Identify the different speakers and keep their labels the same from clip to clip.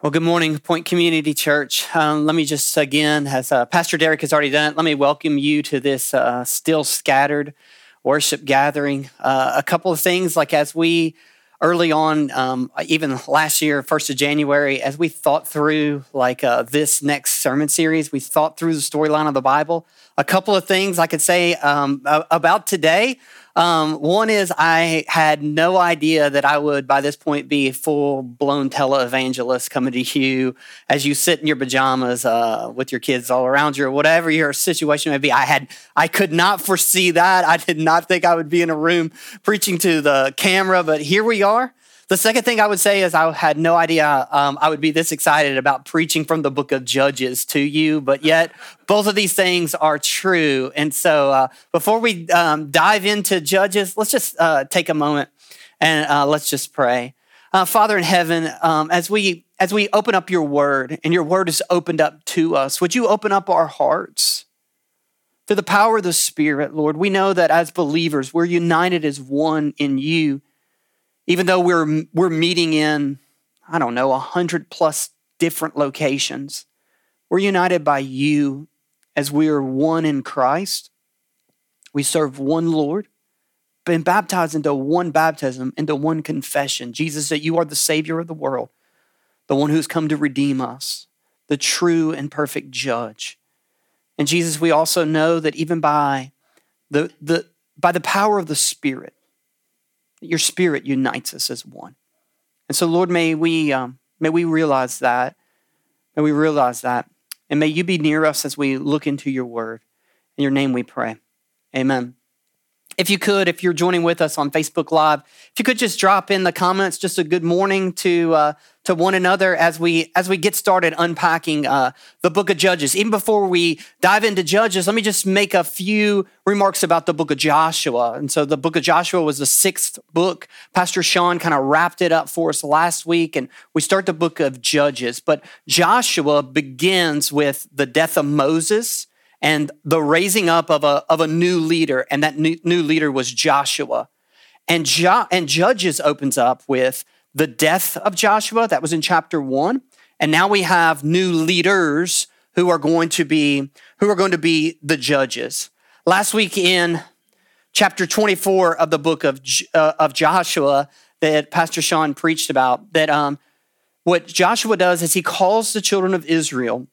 Speaker 1: Well, good morning, Point Community Church. Um, let me just again, as uh, Pastor Derek has already done it, let me welcome you to this uh, still scattered worship gathering. Uh, a couple of things, like as we early on, um, even last year, first of January, as we thought through like uh, this next sermon series, we thought through the storyline of the Bible. A couple of things I could say um, about today. Um, one is I had no idea that I would, by this point, be a full blown televangelist coming to you as you sit in your pajamas uh, with your kids all around you or whatever your situation may be. I had, I could not foresee that. I did not think I would be in a room preaching to the camera, but here we are. The second thing I would say is I had no idea um, I would be this excited about preaching from the book of Judges to you, but yet both of these things are true. And so uh, before we um, dive into Judges, let's just uh, take a moment and uh, let's just pray. Uh, Father in heaven, um, as we as we open up your word and your word is opened up to us, would you open up our hearts? Through the power of the Spirit, Lord, we know that as believers, we're united as one in you even though we're we're meeting in i don't know a hundred plus different locations we're united by you as we are one in christ. We serve one lord been baptized into one baptism into one confession. Jesus that you are the savior of the world the one who's come to redeem us the true and perfect judge. And jesus we also know that even by the, the by the power of the spirit your spirit unites us as one. And so, Lord, may we, um, may we realize that. May we realize that. And may you be near us as we look into your word. In your name we pray. Amen. If you could, if you're joining with us on Facebook Live, if you could just drop in the comments just a good morning to uh, to one another as we as we get started unpacking uh, the book of Judges. Even before we dive into Judges, let me just make a few remarks about the book of Joshua. And so, the book of Joshua was the sixth book. Pastor Sean kind of wrapped it up for us last week, and we start the book of Judges. But Joshua begins with the death of Moses and the raising up of a, of a new leader, and that new, new leader was Joshua. And, jo- and Judges opens up with the death of Joshua, that was in chapter one. And now we have new leaders who are going to be who are going to be the judges. Last week in chapter 24 of the book of, uh, of Joshua that Pastor Sean preached about, that um, what Joshua does is he calls the children of Israel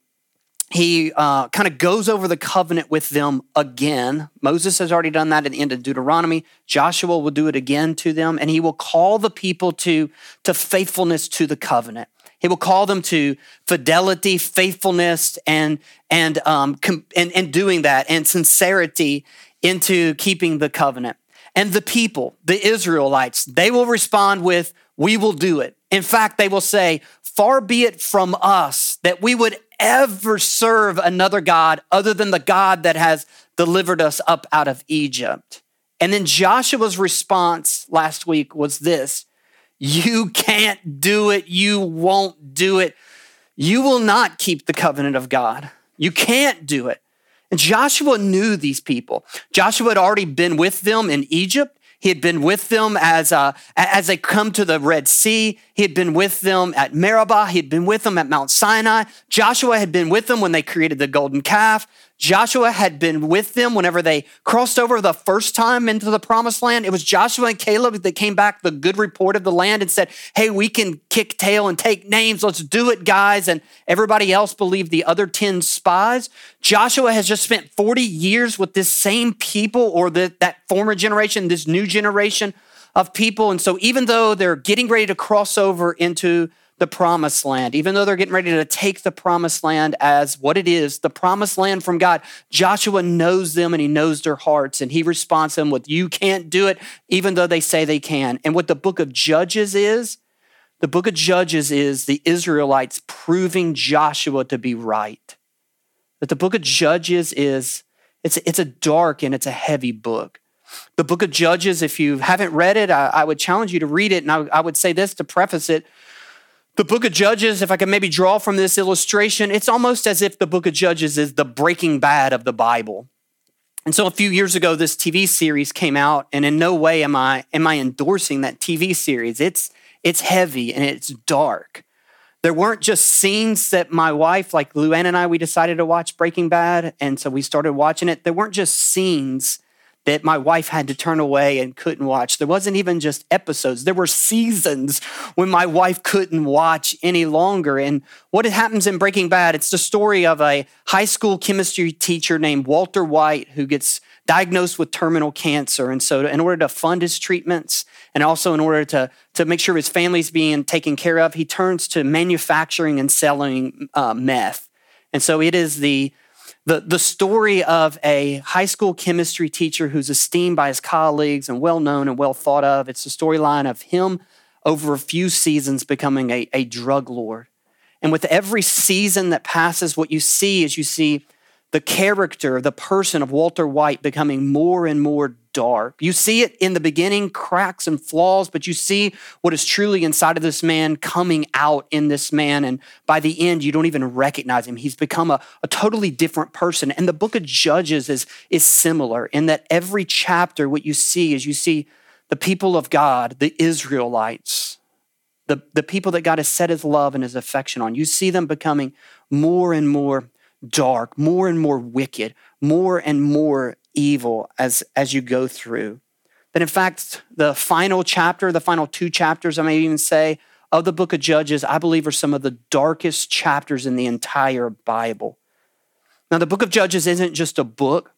Speaker 1: he uh, kind of goes over the covenant with them again. Moses has already done that at the end of Deuteronomy. Joshua will do it again to them, and he will call the people to, to faithfulness to the covenant. He will call them to fidelity, faithfulness, and and um, com- and, and doing that, and sincerity into keeping the covenant. And the people, the Israelites, they will respond with, "We will do it." In fact, they will say, "Far be it from us that we would ever serve another God other than the God that has delivered us up out of Egypt. And then Joshua's response last week was this You can't do it. You won't do it. You will not keep the covenant of God. You can't do it. And Joshua knew these people. Joshua had already been with them in Egypt. He had been with them as, uh, as they come to the Red Sea. He had been with them at Meribah. He had been with them at Mount Sinai. Joshua had been with them when they created the golden calf. Joshua had been with them whenever they crossed over the first time into the promised land. It was Joshua and Caleb that came back the good report of the land and said, Hey, we can kick tail and take names. Let's do it, guys. And everybody else believed the other 10 spies. Joshua has just spent 40 years with this same people or the, that former generation, this new generation of people. And so even though they're getting ready to cross over into the promised land, even though they're getting ready to take the promised land as what it is, the promised land from God, Joshua knows them and he knows their hearts and he responds to them with, You can't do it, even though they say they can. And what the book of Judges is, the book of Judges is the Israelites proving Joshua to be right. That the book of Judges is, it's, it's a dark and it's a heavy book. The book of Judges, if you haven't read it, I, I would challenge you to read it. And I, I would say this to preface it the book of Judges, if I can maybe draw from this illustration, it's almost as if the book of Judges is the breaking bad of the Bible. And so a few years ago, this TV series came out, and in no way am I am I endorsing that TV series. It's it's heavy and it's dark. there weren't just scenes that my wife, like Luann and I, we decided to watch Breaking Bad. And so we started watching it. There weren't just scenes that my wife had to turn away and couldn't watch. There wasn't even just episodes, there were seasons when my wife couldn't watch any longer. And what happens in Breaking Bad, it's the story of a high school chemistry teacher named Walter White who gets diagnosed with terminal cancer. And so, in order to fund his treatments and also in order to, to make sure his family's being taken care of, he turns to manufacturing and selling uh, meth. And so, it is the the, the story of a high school chemistry teacher who's esteemed by his colleagues and well known and well thought of. It's the storyline of him over a few seasons becoming a, a drug lord. And with every season that passes, what you see is you see the character, the person of Walter White becoming more and more dark. You see it in the beginning, cracks and flaws, but you see what is truly inside of this man coming out in this man. And by the end, you don't even recognize him. He's become a, a totally different person. And the book of Judges is, is similar in that every chapter, what you see is you see the people of God, the Israelites, the, the people that God has set his love and his affection on. You see them becoming more and more dark, more and more wicked, more and more evil as, as you go through. That in fact, the final chapter, the final two chapters, I may even say, of the book of Judges, I believe are some of the darkest chapters in the entire Bible. Now, the book of Judges isn't just a book,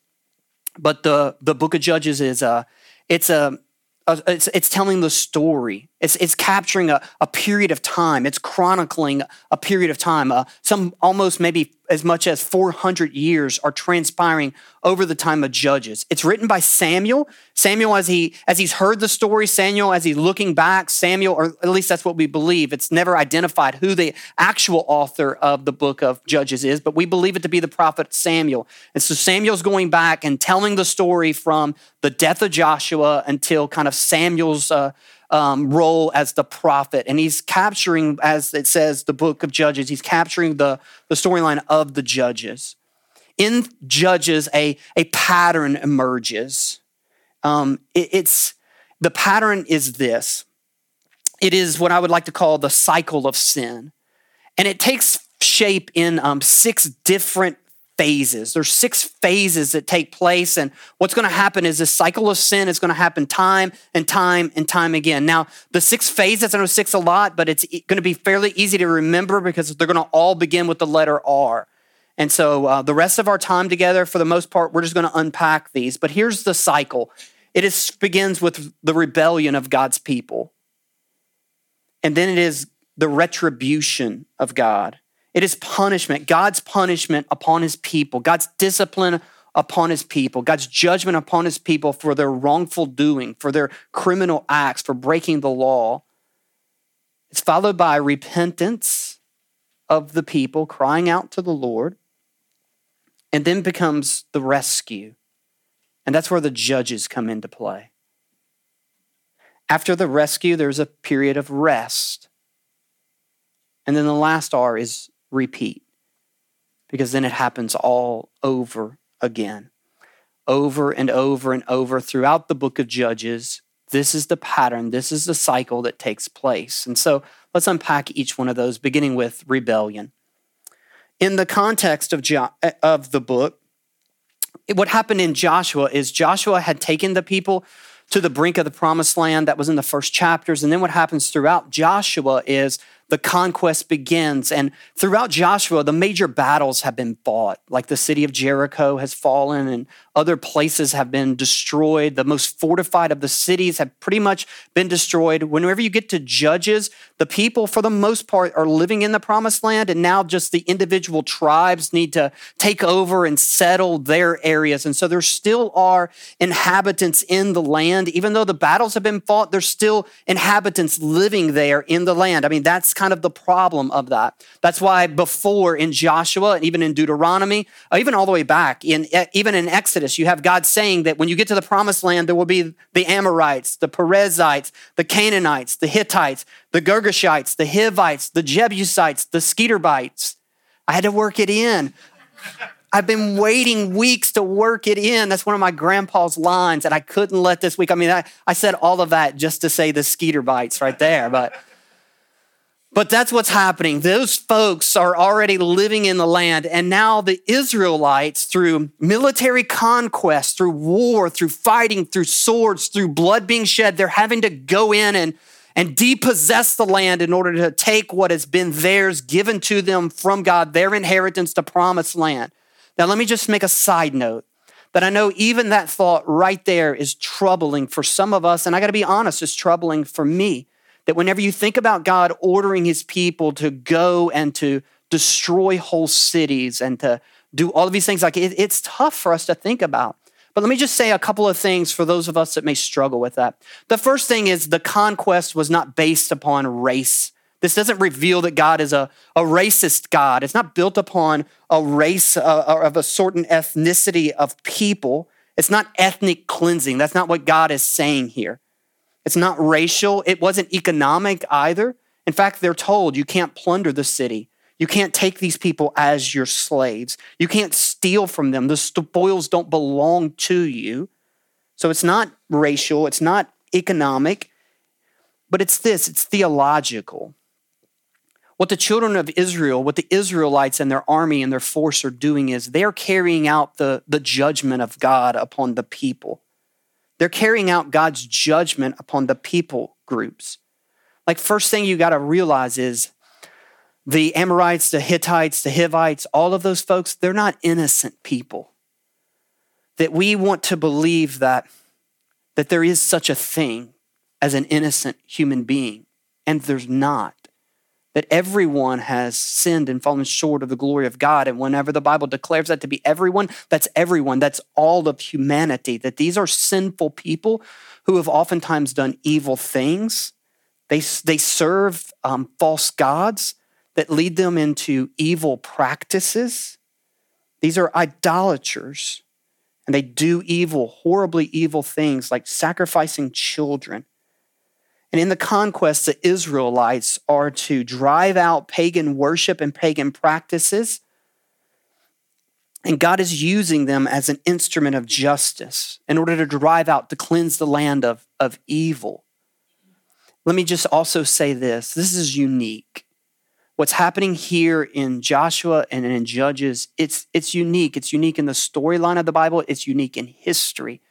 Speaker 1: but the, the book of Judges is a, it's a, it's, it's telling the story. It's, it's capturing a, a period of time. It's chronicling a period of time. Uh, some almost maybe as much as 400 years are transpiring over the time of Judges. It's written by Samuel. Samuel, as he as he's heard the story, Samuel, as he's looking back, Samuel, or at least that's what we believe. It's never identified who the actual author of the book of Judges is, but we believe it to be the prophet Samuel. And so Samuel's going back and telling the story from the death of Joshua until kind of Samuel's. Uh, um, role as the prophet. And he's capturing, as it says, the book of Judges, he's capturing the, the storyline of the judges. In Judges, a, a pattern emerges. Um, it, it's the pattern is this it is what I would like to call the cycle of sin. And it takes shape in um, six different phases. There's six phases that take place. And what's going to happen is this cycle of sin is going to happen time and time and time again. Now, the six phases, I know six a lot, but it's going to be fairly easy to remember because they're going to all begin with the letter R. And so uh, the rest of our time together, for the most part, we're just going to unpack these. But here's the cycle it is, begins with the rebellion of God's people. And then it is the retribution of God. It is punishment, God's punishment upon his people, God's discipline upon his people, God's judgment upon his people for their wrongful doing, for their criminal acts, for breaking the law. It's followed by repentance of the people crying out to the Lord, and then becomes the rescue. And that's where the judges come into play. After the rescue, there's a period of rest. And then the last R is repeat because then it happens all over again. Over and over and over throughout the book of Judges. This is the pattern, this is the cycle that takes place. And so let's unpack each one of those, beginning with rebellion. In the context of, jo- eh, of the book, what happened in Joshua is Joshua had taken the people to the brink of the promised land. That was in the first chapters. And then what happens throughout Joshua is the conquest begins. And throughout Joshua, the major battles have been fought, like the city of Jericho has fallen and other places have been destroyed. The most fortified of the cities have pretty much been destroyed. Whenever you get to Judges, the people, for the most part, are living in the promised land, and now just the individual tribes need to take over and settle their areas. And so there still are inhabitants in the land. Even though the battles have been fought, there's still inhabitants living there in the land. I mean, that's kind of the problem of that. That's why before in Joshua and even in Deuteronomy, uh, even all the way back in uh, even in Exodus, you have God saying that when you get to the promised land, there will be the Amorites, the Perizzites, the Canaanites, the Hittites, the Girgashites, the Hivites, the Jebusites, the Sketerbites. I had to work it in. I've been waiting weeks to work it in. That's one of my grandpa's lines, and I couldn't let this week. I mean, I, I said all of that just to say the Skeeter bites right there, but But that's what's happening. Those folks are already living in the land. And now the Israelites, through military conquest, through war, through fighting, through swords, through blood being shed, they're having to go in and, and depossess the land in order to take what has been theirs, given to them from God, their inheritance, the promised land. Now, let me just make a side note that I know even that thought right there is troubling for some of us. And I got to be honest, it's troubling for me that whenever you think about God ordering his people to go and to destroy whole cities and to do all of these things, like it, it's tough for us to think about. But let me just say a couple of things for those of us that may struggle with that. The first thing is the conquest was not based upon race. This doesn't reveal that God is a, a racist God. It's not built upon a race uh, of a certain ethnicity of people. It's not ethnic cleansing. That's not what God is saying here. It's not racial. It wasn't economic either. In fact, they're told you can't plunder the city. You can't take these people as your slaves. You can't steal from them. The spoils don't belong to you. So it's not racial, it's not economic, but it's this it's theological. What the children of Israel, what the Israelites and their army and their force are doing is they're carrying out the, the judgment of God upon the people. They're carrying out God's judgment upon the people groups. Like, first thing you got to realize is the Amorites, the Hittites, the Hivites, all of those folks, they're not innocent people. That we want to believe that, that there is such a thing as an innocent human being, and there's not that everyone has sinned and fallen short of the glory of God. And whenever the Bible declares that to be everyone, that's everyone, that's all of humanity, that these are sinful people who have oftentimes done evil things. They, they serve um, false gods that lead them into evil practices. These are idolaters, and they do evil, horribly evil things like sacrificing children and in the conquest, the Israelites are to drive out pagan worship and pagan practices. And God is using them as an instrument of justice in order to drive out, to cleanse the land of, of evil. Let me just also say this this is unique. What's happening here in Joshua and in Judges, it's, it's unique. It's unique in the storyline of the Bible, it's unique in history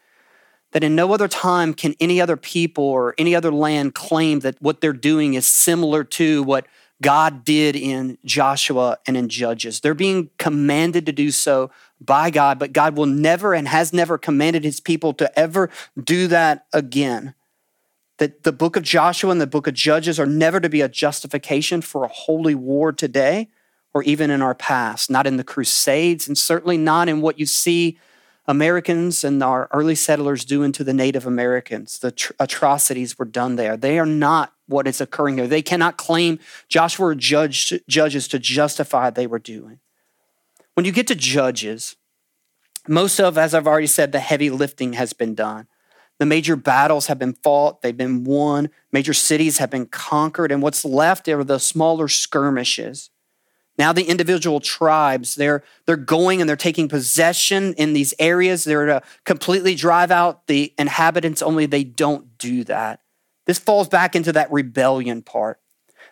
Speaker 1: that in no other time can any other people or any other land claim that what they're doing is similar to what God did in Joshua and in Judges. They're being commanded to do so by God, but God will never and has never commanded his people to ever do that again. That the book of Joshua and the book of Judges are never to be a justification for a holy war today or even in our past, not in the Crusades, and certainly not in what you see Americans and our early settlers doing to the Native Americans. The tr- atrocities were done there. They are not what is occurring there. They cannot claim Joshua judged, judges to justify they were doing. When you get to judges, most of, as I've already said, the heavy lifting has been done. The major battles have been fought, they've been won, major cities have been conquered, and what's left are the smaller skirmishes. Now the individual tribes, they're, they're going and they're taking possession in these areas. They're to completely drive out the inhabitants, only they don't do that. This falls back into that rebellion part.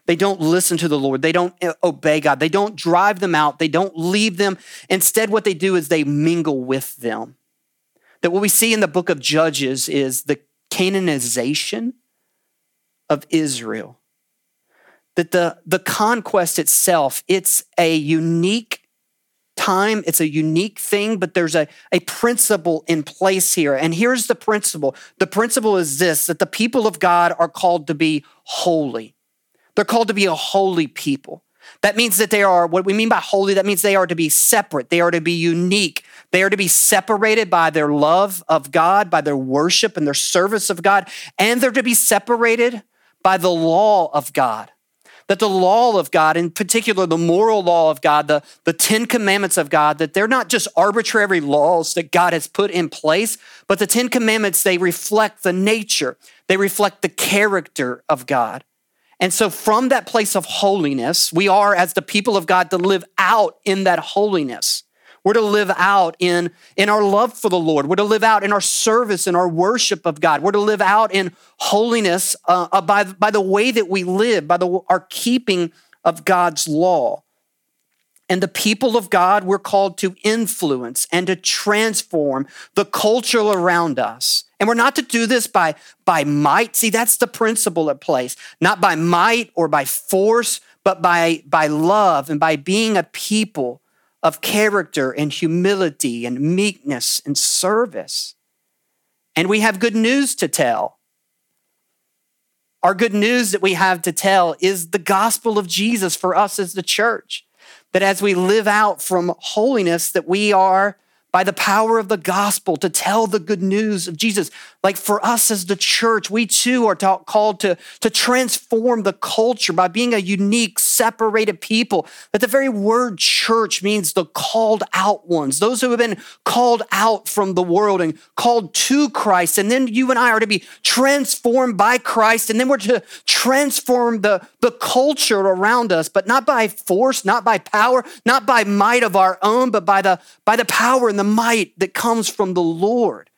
Speaker 1: They don't listen to the Lord. They don't uh, obey God. They don't drive them out. They don't leave them. Instead, what they do is they mingle with them. That what we see in the book of Judges is the Canaanization of Israel that the, the conquest itself, it's a unique time, it's a unique thing, but there's a, a principle in place here. And here's the principle the principle is this that the people of God are called to be holy. They're called to be a holy people. That means that they are, what we mean by holy, that means they are to be separate. They are to be unique. They are to be separated by their love of God, by their worship and their service of God, and they're to be separated by the law of God that the law of God, in particular the moral law of God, the, the Ten Commandments of God, that they're not just arbitrary laws that God has put in place, but the Ten Commandments, they reflect the nature, they reflect the character of God. And so, from that place of holiness, we are, as the people of God, to live out in that holiness. We're to live out in, in our love for the Lord. We're to live out in our service and our worship of God. We're to live out in holiness uh, uh by, by the way that we live, by the, our keeping of God's law. And the people of God, we're called to influence and to transform the culture around us. And we're not to do this by, by might. See, that's the principle at place. Not by might or by force, but by, by love and by being a people of character and humility and meekness and service. And we have good news to tell. Our good news that we have to tell is the gospel of Jesus for us as the church. That as we live out from holiness, that we are by the power of the gospel to tell the good news of Jesus. Like for us as the church, we too are ta- called to, to transform the culture by being a unique, separated people. That the very word church means the called out ones, those who have been called out from the world and called to Christ. And then you and I are to be transformed by Christ. And then we're to transform the, the culture around us, but not by force, not by power, not by might of our own, but by the, by the power and the the might that comes from the Lord.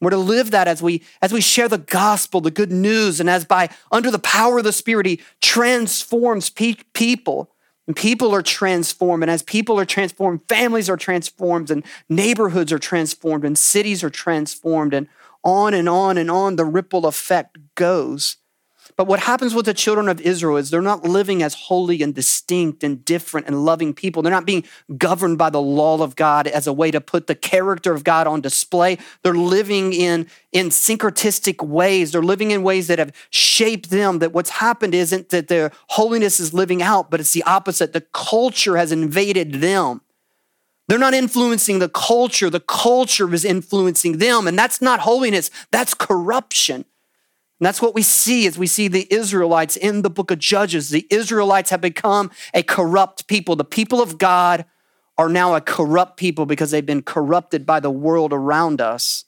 Speaker 1: We're to live that as we as we share the gospel, the good news, and as by under the power of the Spirit, He transforms pe- people. And people are transformed. And as people are transformed, families are transformed, and neighborhoods are transformed, and cities are transformed, and on and on and on the ripple effect goes. But what happens with the children of Israel is they're not living as holy and distinct and different and loving people. They're not being governed by the law of God as a way to put the character of God on display. They're living in, in syncretistic ways. They're living in ways that have shaped them. That what's happened isn't that their holiness is living out, but it's the opposite. The culture has invaded them. They're not influencing the culture. The culture is influencing them. And that's not holiness, that's corruption. And that's what we see as we see the Israelites in the book of Judges. The Israelites have become a corrupt people. The people of God are now a corrupt people because they've been corrupted by the world around us.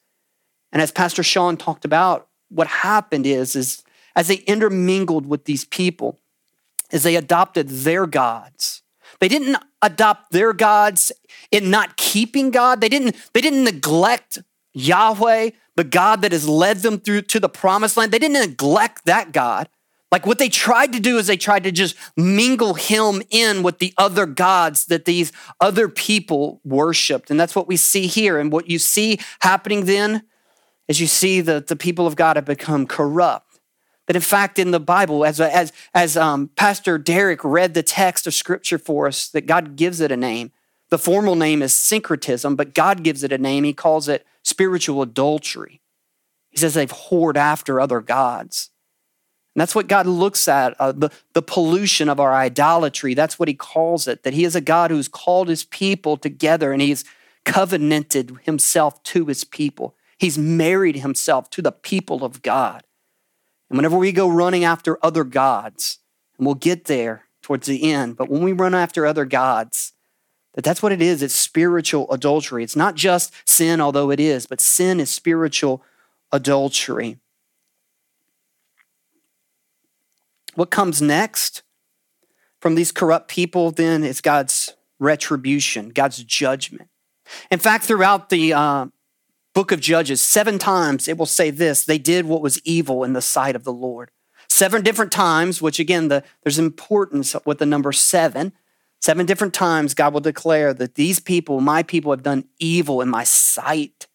Speaker 1: And as Pastor Sean talked about, what happened is, is as they intermingled with these people, is they adopted their gods. They didn't adopt their gods in not keeping God. They didn't, they didn't neglect Yahweh, the God that has led them through to the promised land. They didn't neglect that God. Like what they tried to do is they tried to just mingle him in with the other gods that these other people worshiped. And that's what we see here. And what you see happening then is you see that the people of God have become corrupt. That in fact, in the Bible, as, as, as um, Pastor Derek read the text of scripture for us, that God gives it a name. The formal name is syncretism, but God gives it a name. He calls it spiritual adultery. He says they've whored after other gods. And that's what God looks at uh, the, the pollution of our idolatry. That's what he calls it, that he is a God who's called his people together and he's covenanted himself to his people. He's married himself to the people of God. And whenever we go running after other gods, and we'll get there towards the end, but when we run after other gods, that that's what it is. It's spiritual adultery. It's not just sin, although it is, but sin is spiritual adultery. What comes next from these corrupt people then is God's retribution, God's judgment. In fact, throughout the uh, book of Judges, seven times it will say this they did what was evil in the sight of the Lord. Seven different times, which again, the, there's importance with the number seven Seven different times, God will declare that these people, my people, have done evil in my sight.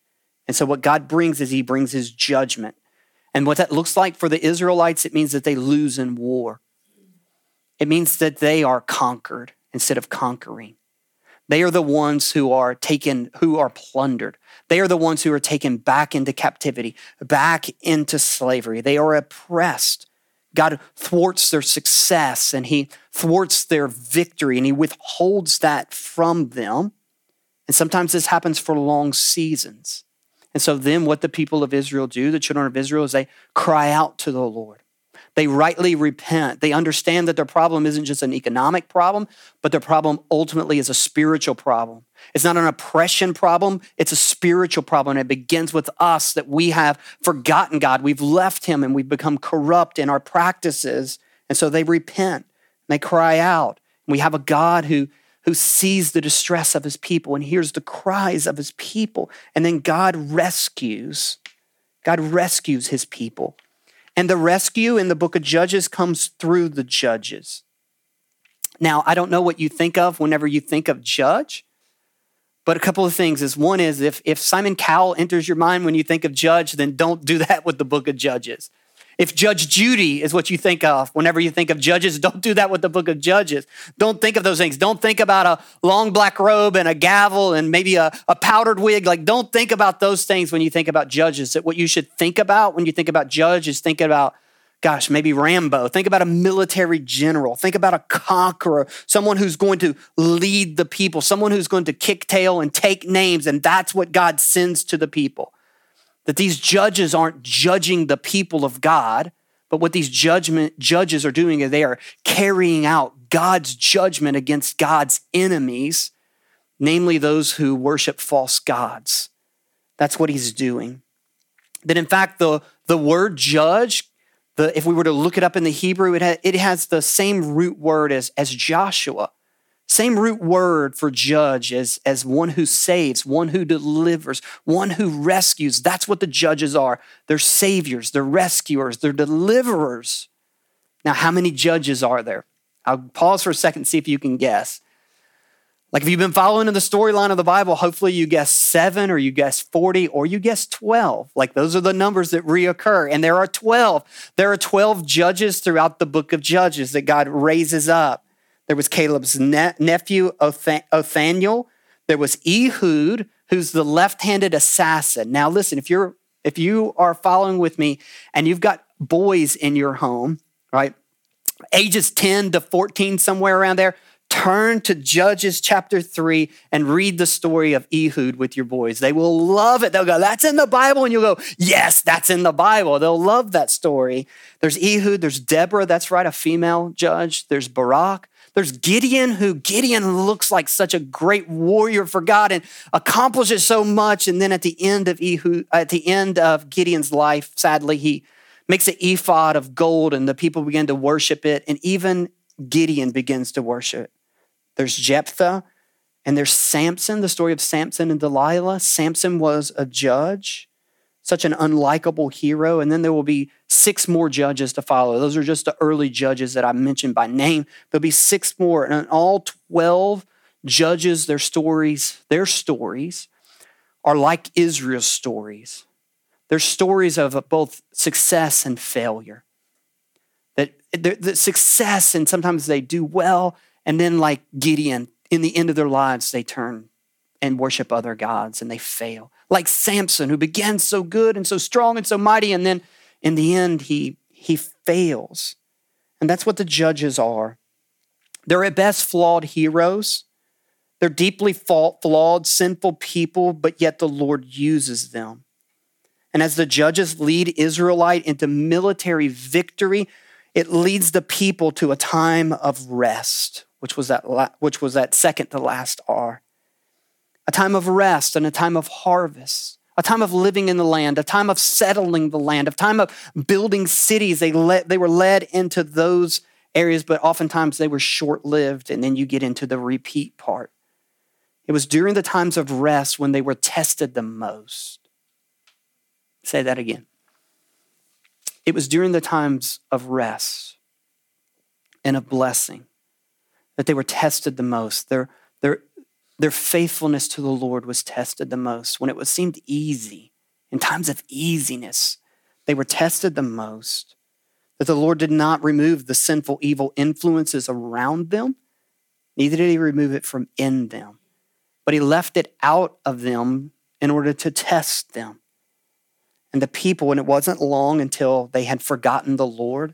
Speaker 1: And so, what God brings is He brings His judgment. And what that looks like for the Israelites, it means that they lose in war. It means that they are conquered instead of conquering. They are the ones who are taken, who are plundered. They are the ones who are taken back into captivity, back into slavery. They are oppressed. God thwarts their success and he thwarts their victory and he withholds that from them. And sometimes this happens for long seasons. And so then what the people of Israel do, the children of Israel, is they cry out to the Lord. They rightly repent. They understand that their problem isn't just an economic problem, but their problem ultimately is a spiritual problem. It's not an oppression problem, it's a spiritual problem. And it begins with us that we have forgotten God. We've left Him and we've become corrupt in our practices. And so they repent and they cry out. We have a God who who sees the distress of his people and hears the cries of his people. And then God rescues. God rescues his people. And the rescue in the book of Judges comes through the judges. Now, I don't know what you think of whenever you think of judge, but a couple of things is one is if, if Simon Cowell enters your mind when you think of judge, then don't do that with the book of Judges. If Judge Judy is what you think of whenever you think of judges, don't do that with the book of Judges. Don't think of those things. Don't think about a long black robe and a gavel and maybe a, a powdered wig. Like, don't think about those things when you think about judges. That what you should think about when you think about judge is think about gosh, maybe Rambo. Think about a military general. Think about a conqueror, someone who's going to lead the people, someone who's going to kick tail and take names. And that's what God sends to the people. That these judges aren't judging the people of God, but what these judgment judges are doing is they are carrying out God's judgment against God's enemies, namely those who worship false gods. That's what he's doing. That in fact, the, the word judge, the, if we were to look it up in the Hebrew, it, ha, it has the same root word as, as Joshua. Same root word for judge as, as one who saves, one who delivers, one who rescues. That's what the judges are. They're saviors, they're rescuers, they're deliverers. Now, how many judges are there? I'll pause for a second, and see if you can guess. Like if you've been following in the storyline of the Bible, hopefully you guess seven or you guess 40 or you guess 12. Like those are the numbers that reoccur. And there are 12. There are 12 judges throughout the book of Judges that God raises up. There was Caleb's ne- nephew, Othaniel. There was Ehud, who's the left-handed assassin. Now, listen, if you're if you are following with me and you've got boys in your home, right, ages 10 to 14, somewhere around there, turn to Judges chapter 3 and read the story of Ehud with your boys. They will love it. They'll go, That's in the Bible. And you'll go, Yes, that's in the Bible. They'll love that story. There's Ehud, there's Deborah, that's right, a female judge. There's Barak, there's Gideon, who Gideon looks like such a great warrior for God and accomplishes so much. And then at the end of Ehud, at the end of Gideon's life, sadly, he makes an ephod of gold and the people begin to worship it. And even Gideon begins to worship. There's Jephthah and there's Samson, the story of Samson and Delilah. Samson was a judge such an unlikable hero. And then there will be six more judges to follow. Those are just the early judges that I mentioned by name. There'll be six more, and all 12 judges, their stories, their stories are like Israel's stories. They're stories of both success and failure. That the success, and sometimes they do well, and then like Gideon, in the end of their lives, they turn and worship other gods and they fail like Samson, who began so good and so strong and so mighty, and then in the end, he, he fails. And that's what the judges are. They're at best flawed heroes. They're deeply flawed, sinful people, but yet the Lord uses them. And as the judges lead Israelite into military victory, it leads the people to a time of rest, which was that, which was that second to last R a time of rest and a time of harvest, a time of living in the land, a time of settling the land, a time of building cities. They, let, they were led into those areas, but oftentimes they were short lived, and then you get into the repeat part. It was during the times of rest when they were tested the most. Say that again. It was during the times of rest and of blessing that they were tested the most. Their, their, faithfulness to the Lord was tested the most. When it was seemed easy, in times of easiness, they were tested the most. That the Lord did not remove the sinful, evil influences around them, neither did he remove it from in them, but he left it out of them in order to test them. And the people, and it wasn't long until they had forgotten the Lord,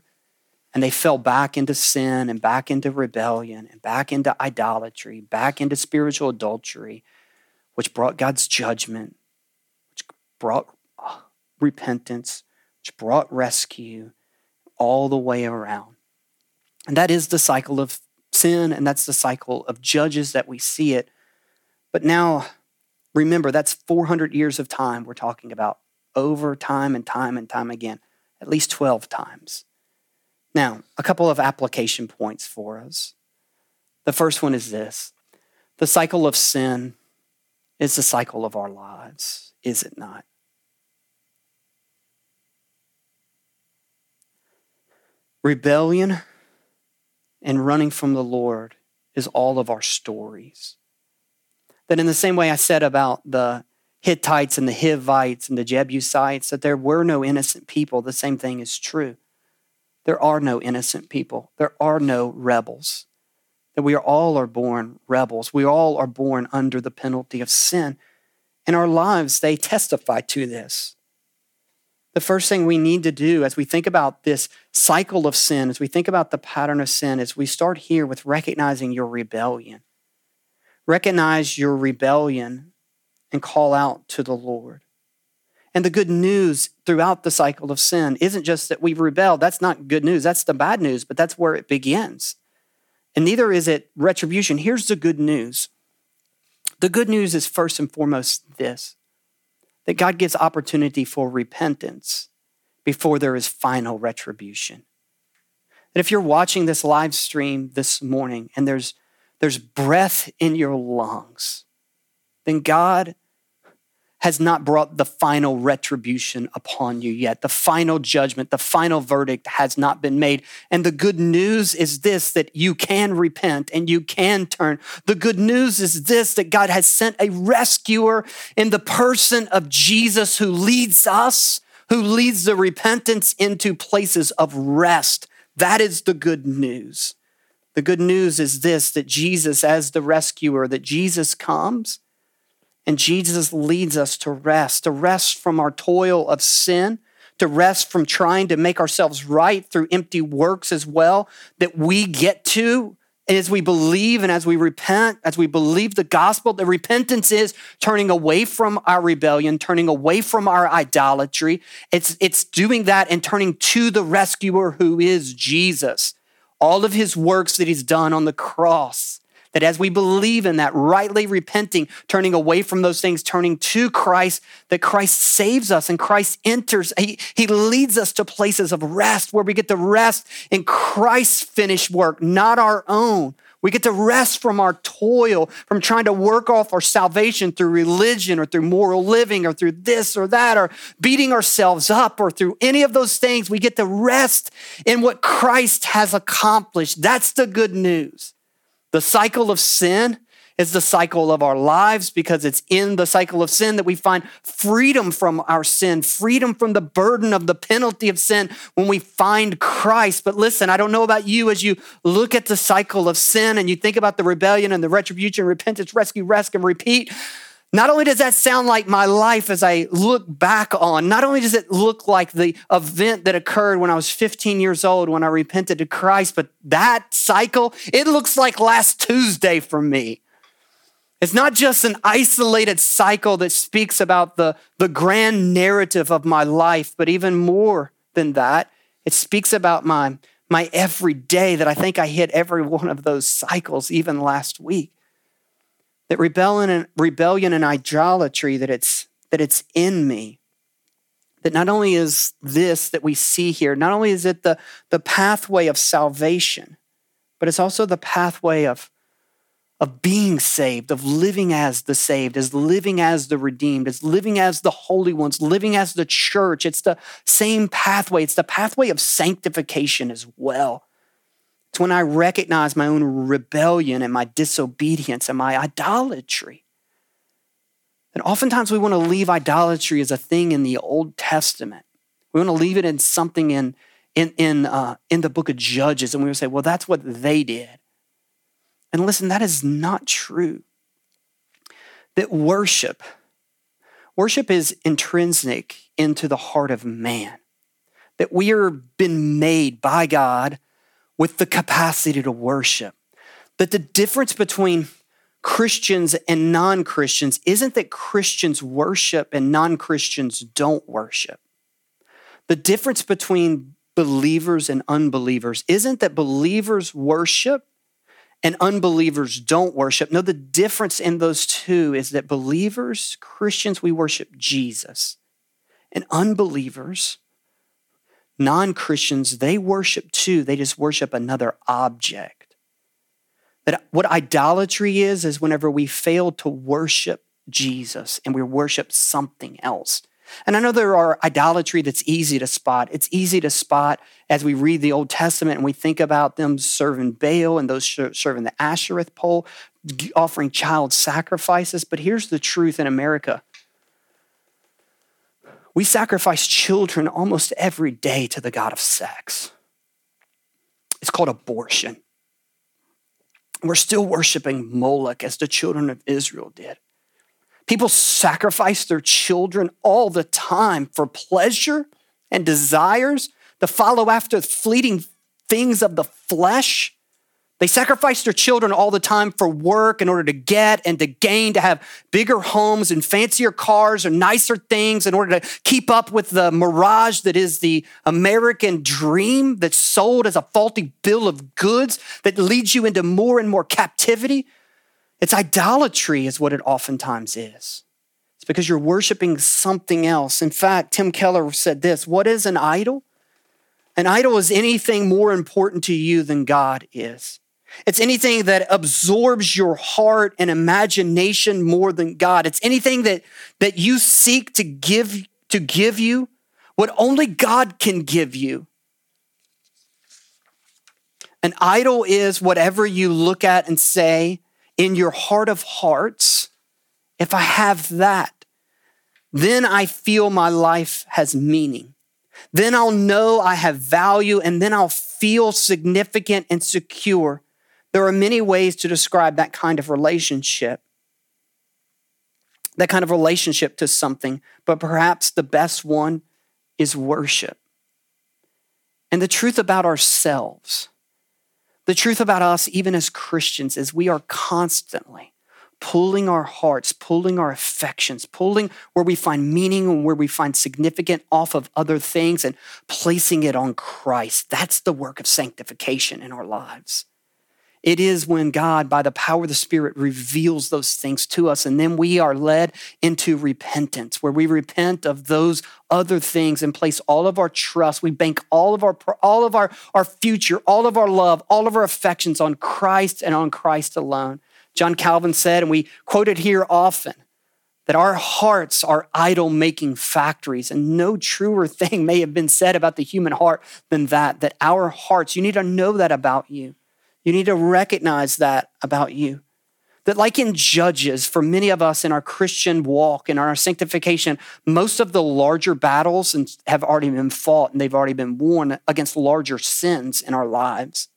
Speaker 1: and they fell back into sin and back into rebellion and back into idolatry, back into spiritual adultery, which brought God's judgment, which brought uh, repentance, which brought rescue all the way around. And that is the cycle of sin, and that's the cycle of judges that we see it. But now, remember, that's 400 years of time we're talking about over time and time and time again, at least 12 times. Now, a couple of application points for us. The first one is this The cycle of sin is the cycle of our lives, is it not? Rebellion and running from the Lord is all of our stories. That in the same way I said about the Hittites and the Hivites and the Jebusites, that there were no innocent people, the same thing is true. There are no innocent people. There are no rebels. That we are all are born rebels. We all are born under the penalty of sin. And our lives, they testify to this the first thing we need to do as we think about this cycle of sin, as we think about the pattern of sin, is we start here with recognizing your rebellion. Recognize your rebellion and call out to the Lord. And the good news throughout the cycle of sin isn't just that we've rebelled. That's not good news. That's the bad news, but that's where it begins. And neither is it retribution. Here's the good news the good news is first and foremost this that God gives opportunity for repentance before there is final retribution. That if you're watching this live stream this morning and there's, there's breath in your lungs, then God has not brought the final retribution upon you yet. The final judgment, the final verdict has not been made. And the good news is this that you can repent and you can turn. The good news is this that God has sent a rescuer in the person of Jesus who leads us, who leads the repentance into places of rest. That is the good news. The good news is this that Jesus, as the rescuer, that Jesus comes and Jesus leads us to rest, to rest from our toil of sin, to rest from trying to make ourselves right through empty works as well, that we get to And as we believe and as we repent, as we believe the gospel, the repentance is turning away from our rebellion, turning away from our idolatry. It's, it's doing that and turning to the rescuer who is Jesus. All of his works that he's done on the cross that as we believe in that, rightly repenting, turning away from those things, turning to Christ, that Christ saves us and Christ enters. He, he leads us to places of rest where we get to rest in Christ's finished work, not our own. We get to rest from our toil, from trying to work off our salvation through religion or through moral living or through this or that or beating ourselves up or through any of those things. We get to rest in what Christ has accomplished. That's the good news. The cycle of sin is the cycle of our lives because it's in the cycle of sin that we find freedom from our sin, freedom from the burden of the penalty of sin when we find Christ. But listen, I don't know about you as you look at the cycle of sin and you think about the rebellion and the retribution, repentance, rescue, rest, and repeat. Not only does that sound like my life as I look back on, not only does it look like the event that occurred when I was 15 years old when I repented to Christ, but that cycle, it looks like last Tuesday for me. It's not just an isolated cycle that speaks about the, the grand narrative of my life, but even more than that, it speaks about my, my everyday that I think I hit every one of those cycles even last week that rebellion and rebellion and idolatry that it's that it's in me. That not only is this that we see here not only is it the, the pathway of salvation but it's also the pathway of of being saved of living as the saved as living as the redeemed as living as the holy ones living as the church. It's the same pathway. It's the pathway of sanctification as well it's when I recognize my own rebellion and my disobedience and my idolatry. And oftentimes we want to leave idolatry as a thing in the Old Testament. We want to leave it in something in, in, in, uh, in the book of Judges, and we would say, well, that's what they did. And listen, that is not true. That worship, worship is intrinsic into the heart of man. That we are been made by God with the capacity to worship. That the difference between Christians and non Christians isn't that Christians worship and non Christians don't worship. The difference between believers and unbelievers isn't that believers worship and unbelievers don't worship. No, the difference in those two is that believers, Christians, we worship Jesus, and unbelievers, Non Christians, they worship too, they just worship another object. That what idolatry is, is whenever we fail to worship Jesus and we worship something else. And I know there are idolatry that's easy to spot. It's easy to spot as we read the Old Testament and we think about them serving Baal and those serving the Asherah pole, offering child sacrifices. But here's the truth in America we sacrifice children almost every day to the God of sex. It's called abortion. We're still worshiping Moloch as the children of Israel did. People sacrifice their children all the time for pleasure and desires to follow after fleeting things of the flesh. They sacrifice their children all the time for work in order to get and to gain, to have bigger homes and fancier cars or nicer things in order to keep up with the mirage that is the American dream that's sold as a faulty bill of goods that leads you into more and more captivity. It's idolatry, is what it oftentimes is. It's because you're worshiping something else. In fact, Tim Keller said this What is an idol? An idol is anything more important to you than God is. It's anything that absorbs your heart and imagination more than God. It's anything that, that you seek to give, to give you what only God can give you. An idol is whatever you look at and say, in your heart of hearts, if I have that, then I feel my life has meaning. Then I'll know I have value and then I'll feel significant and secure. There are many ways to describe that kind of relationship, that kind of relationship to something, but perhaps the best one is worship. And the truth about ourselves the truth about us, even as Christians, is we are constantly pulling our hearts, pulling our affections, pulling where we find meaning and where we find significant off of other things and placing it on Christ. That's the work of sanctification in our lives. It is when God, by the power of the Spirit, reveals those things to us. And then we are led into repentance, where we repent of those other things and place all of our trust. We bank all of our, all of our, our future, all of our love, all of our affections on Christ and on Christ alone. John Calvin said, and we quote it here often, that our hearts are idol making factories. And no truer thing may have been said about the human heart than that, that our hearts, you need to know that about you you need to recognize that about you. That, like in Judges, for many of us in our Christian walk and our sanctification, most of the larger battles have already been fought and they've already been won against larger sins in our lives.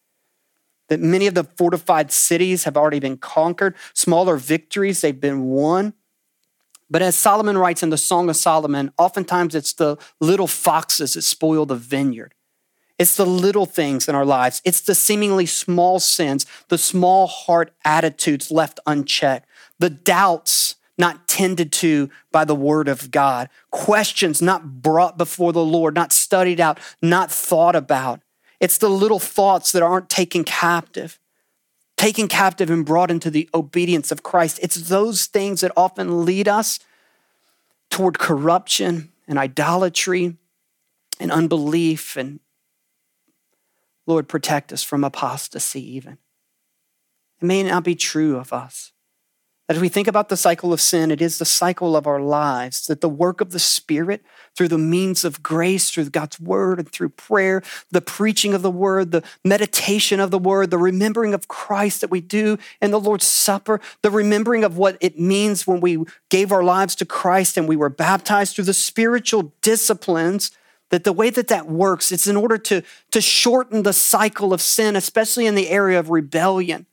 Speaker 1: That many of the fortified cities have already been conquered, smaller victories, they've been won. But as Solomon writes in the Song of Solomon, oftentimes it's the little foxes that spoil the vineyard. It's the little things in our lives. It's the seemingly small sins, the small heart attitudes left unchecked, the doubts not tended to by the word of God, questions not brought before the Lord, not studied out, not thought about. It's the little thoughts that aren't taken captive, taken captive and brought into the obedience of Christ. It's those things that often lead us toward corruption and idolatry and unbelief and Lord, protect us from apostasy, even. It may not be true of us. As we think about the cycle of sin, it is the cycle of our lives, that the work of the Spirit through the means of grace, through God's word and through prayer, the preaching of the word, the meditation of the word, the remembering of Christ that we do in the Lord's Supper, the remembering of what it means when we gave our lives to Christ and we were baptized through the spiritual disciplines that the way that that works, it's in order to, to shorten the cycle of sin, especially in the area of rebellion.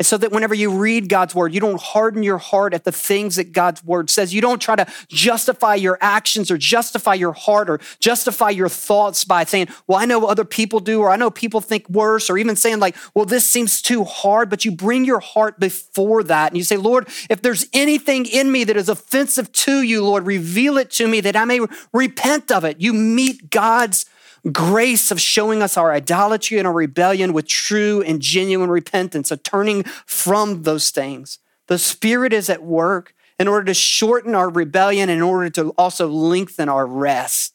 Speaker 1: And so that whenever you read God's word, you don't harden your heart at the things that God's word says. You don't try to justify your actions or justify your heart or justify your thoughts by saying, well, I know other people do, or I know people think worse, or even saying, like, well, this seems too hard. But you bring your heart before that and you say, Lord, if there's anything in me that is offensive to you, Lord, reveal it to me that I may repent of it. You meet God's grace of showing us our idolatry and our rebellion with true and genuine repentance, a turning from those things. The Spirit is at work in order to shorten our rebellion, in order to also lengthen our rest.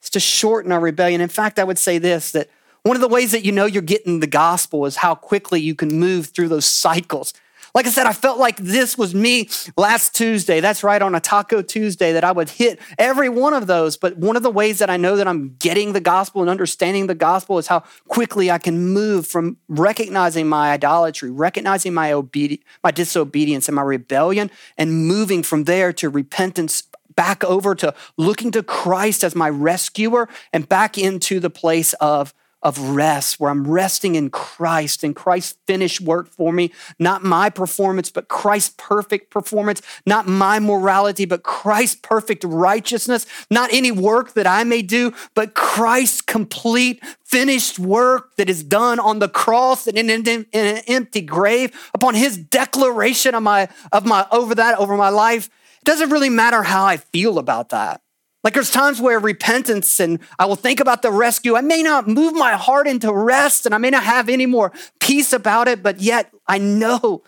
Speaker 1: It's to shorten our rebellion. In fact, I would say this that One of the ways that you know you're getting the gospel is how quickly you can move through those cycles. Like I said, I felt like this was me last Tuesday. That's right, on a Taco Tuesday, that I would hit every one of those. But one of the ways that I know that I'm getting the gospel and understanding the gospel is how quickly I can move from recognizing my idolatry, recognizing my, obedi- my disobedience and my rebellion, and moving from there to repentance back over to looking to Christ as my rescuer and back into the place of of rest, where I'm resting in Christ and Christ's finished work for me, not my performance, but Christ's perfect performance, not my morality, but Christ's perfect righteousness, not any work that I may do, but Christ's complete finished work that is done on the cross and in, in, in an empty grave, upon his declaration of my, of my over that, over my life. It doesn't really matter how I feel about that. Like there's times where repentance and I will think about the rescue. I may not move my heart into rest and I may not have any more peace about it, but yet I know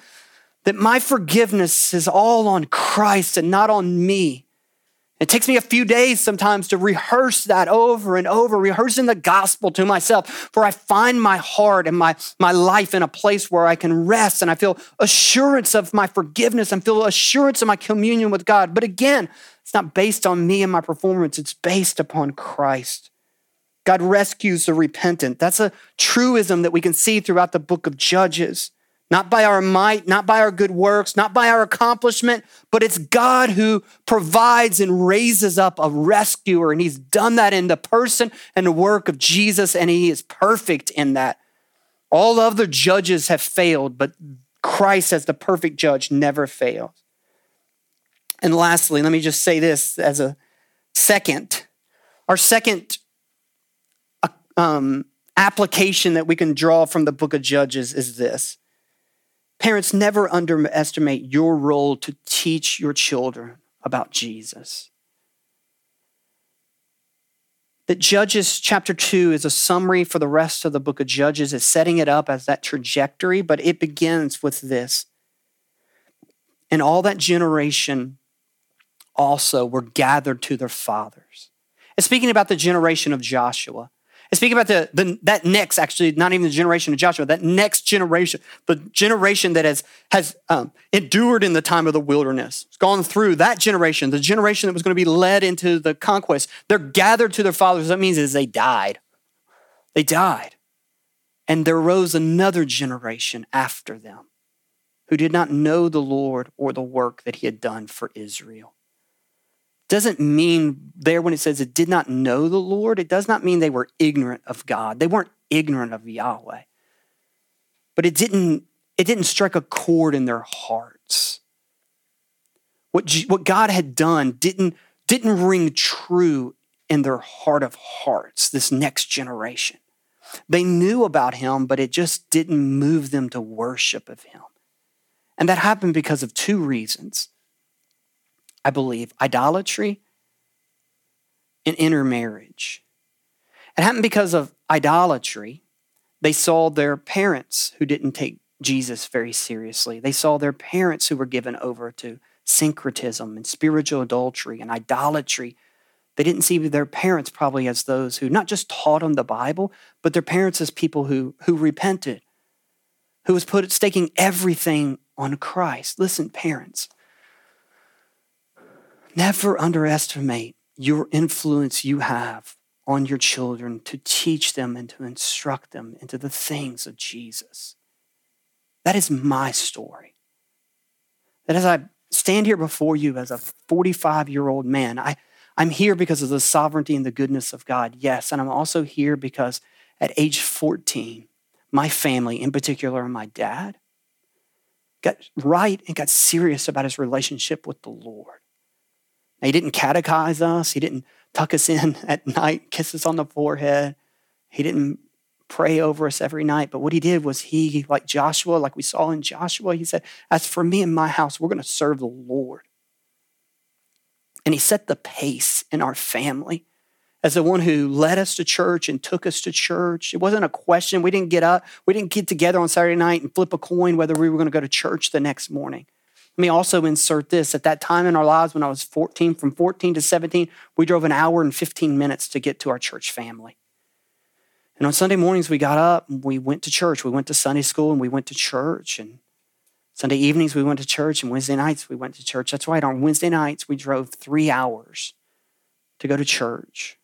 Speaker 1: that my forgiveness is all on Christ and not on me. It takes me a few days sometimes to rehearse that over and over, rehearsing the gospel to myself, for I find my heart and my, my life in a place where I can rest and I feel assurance of my forgiveness and feel assurance of my communion with God. But again, it's not based on me and my performance, it's based upon Christ. God rescues the repentant. That's a truism that we can see throughout the book of Judges. Not by our might, not by our good works, not by our accomplishment, but it's God who provides and raises up a rescuer. And He's done that in the person and the work of Jesus, and He is perfect in that. All other judges have failed, but Christ, as the perfect judge, never fails. And lastly, let me just say this as a second. Our second uh, um, application that we can draw from the book of Judges is this Parents, never underestimate your role to teach your children about Jesus. That Judges chapter 2 is a summary for the rest of the book of Judges, is setting it up as that trajectory, but it begins with this. And all that generation also were gathered to their fathers. And speaking about the generation of Joshua, and speaking about the, the, that next, actually, not even the generation of Joshua, that next generation, the generation that has, has um, endured in the time of the wilderness, it's gone through that generation, the generation that was going to be led into the conquest, they're gathered to their fathers. That means is they died. They died. And there rose another generation after them who did not know the Lord or the work that he had done for Israel doesn't mean there when it says it did not know the Lord, it does not mean they were ignorant of God. They weren't ignorant of Yahweh. But it didn't, it didn't strike a chord in their hearts. What, what God had done didn't, didn't ring true in their heart of hearts, this next generation. They knew about him, but it just didn't move them to worship of him. And that happened because of two reasons. I believe, idolatry and intermarriage. It happened because of idolatry. They saw their parents who didn't take Jesus very seriously. They saw their parents who were given over to syncretism and spiritual adultery and idolatry. They didn't see their parents probably as those who not just taught them the Bible, but their parents as people who, who repented, who was put staking everything on Christ. Listen, parents, Never underestimate your influence you have on your children to teach them and to instruct them into the things of Jesus. That is my story. That as I stand here before you as a 45 year old man, I, I'm here because of the sovereignty and the goodness of God, yes. And I'm also here because at age 14, my family, in particular my dad, got right and got serious about his relationship with the Lord. Now, he didn't catechize us. He didn't tuck us in at night, kiss us on the forehead. He didn't pray over us every night. But what he did was he, like Joshua, like we saw in Joshua, he said, As for me and my house, we're going to serve the Lord. And he set the pace in our family as the one who led us to church and took us to church. It wasn't a question. We didn't get up, we didn't get together on Saturday night and flip a coin whether we were going to go to church the next morning. Let me also insert this. At that time in our lives, when I was 14, from 14 to 17, we drove an hour and 15 minutes to get to our church family. And on Sunday mornings, we got up and we went to church. We went to Sunday school and we went to church. And Sunday evenings, we went to church. And Wednesday nights, we went to church. That's right. On Wednesday nights, we drove three hours to go to church.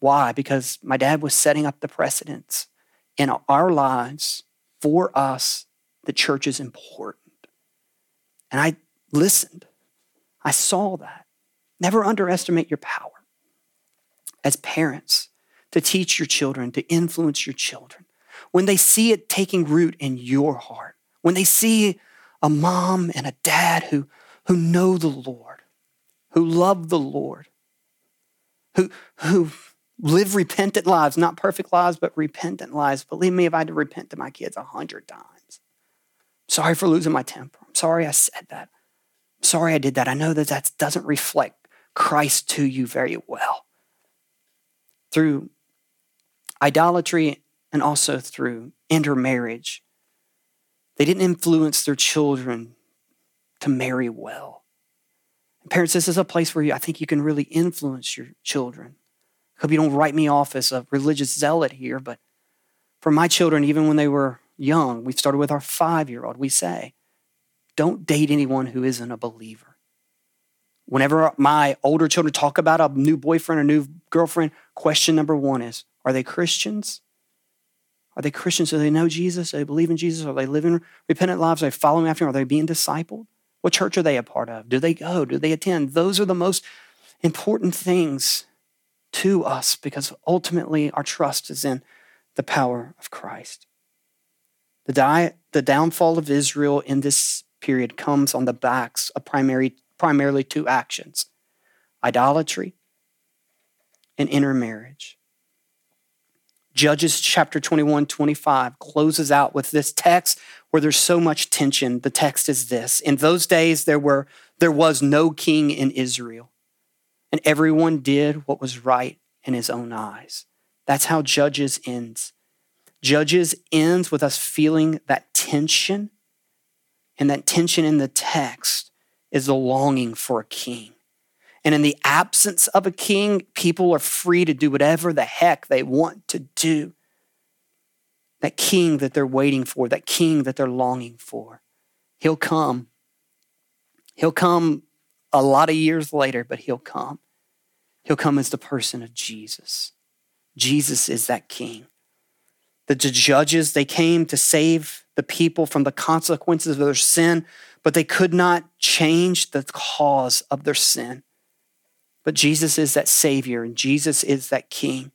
Speaker 1: Why? Because my dad was setting up the precedents in our lives for us. The church is important. And I listened. I saw that. Never underestimate your power as parents to teach your children, to influence your children. When they see it taking root in your heart, when they see a mom and a dad who, who know the Lord, who love the Lord, who, who live repentant lives, not perfect lives, but repentant lives. Believe me, if I had to repent to my kids a hundred times, sorry for losing my temper. I'm sorry I said that. I'm sorry I did that. I know that that doesn't reflect Christ to you very well. Through idolatry and also through intermarriage, they didn't influence their children to marry well. And parents, this is a place where you, I think you can really influence your children. I hope you don't write me off as a religious zealot here, but for my children, even when they were young, We've started with our five year old, we say, don't date anyone who isn't a believer. Whenever my older children talk about a new boyfriend or new girlfriend, question number one is Are they Christians? Are they Christians? Do they know Jesus? Do they believe in Jesus? Are they living repentant lives? Are they following after him? Are they being discipled? What church are they a part of? Do they go? Do they attend? Those are the most important things to us because ultimately our trust is in the power of Christ. The, di- the downfall of Israel in this period comes on the backs of primary, primarily two actions idolatry and intermarriage. Judges chapter 21, 25 closes out with this text where there's so much tension. The text is this In those days, there, were, there was no king in Israel, and everyone did what was right in his own eyes. That's how Judges ends. Judges ends with us feeling that tension, and that tension in the text is the longing for a king. And in the absence of a king, people are free to do whatever the heck they want to do. That king that they're waiting for, that king that they're longing for, he'll come. He'll come a lot of years later, but he'll come. He'll come as the person of Jesus. Jesus is that king. The judges, they came to save the people from the consequences of their sin, but they could not change the cause of their sin. But Jesus is that Savior and Jesus is that King.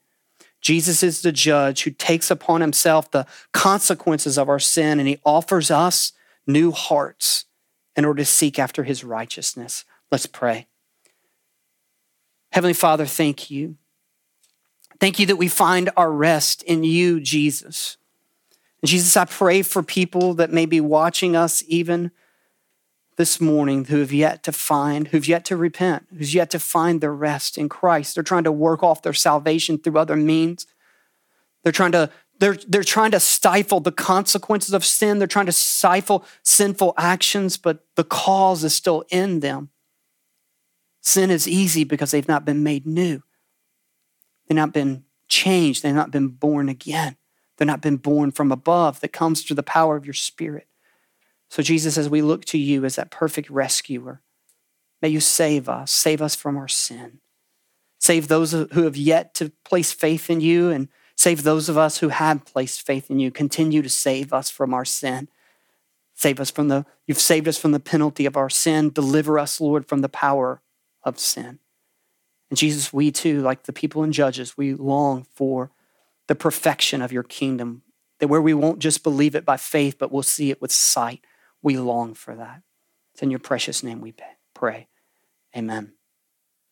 Speaker 1: Jesus is the judge who takes upon himself the consequences of our sin and he offers us new hearts in order to seek after his righteousness. Let's pray. Heavenly Father, thank you. Thank you that we find our rest in you, Jesus. And Jesus, I pray for people that may be watching us even this morning who have yet to find, who've yet to repent, who's yet to find their rest in Christ. They're trying to work off their salvation through other means. They're trying to they're, they're trying to stifle the consequences of sin. They're trying to stifle sinful actions, but the cause is still in them. Sin is easy because they've not been made new. They've not been changed. They've not been born again. They've not been born from above that comes through the power of your spirit. So, Jesus, as we look to you as that perfect rescuer, may you save us, save us from our sin. Save those who have yet to place faith in you, and save those of us who have placed faith in you. Continue to save us from our sin. Save us from the, you've saved us from the penalty of our sin. Deliver us, Lord, from the power of sin. And Jesus, we too, like the people in Judges, we long for the perfection of your kingdom, that where we won't just believe it by faith, but we'll see it with sight. We long for that. It's in your precious name we pray. Amen.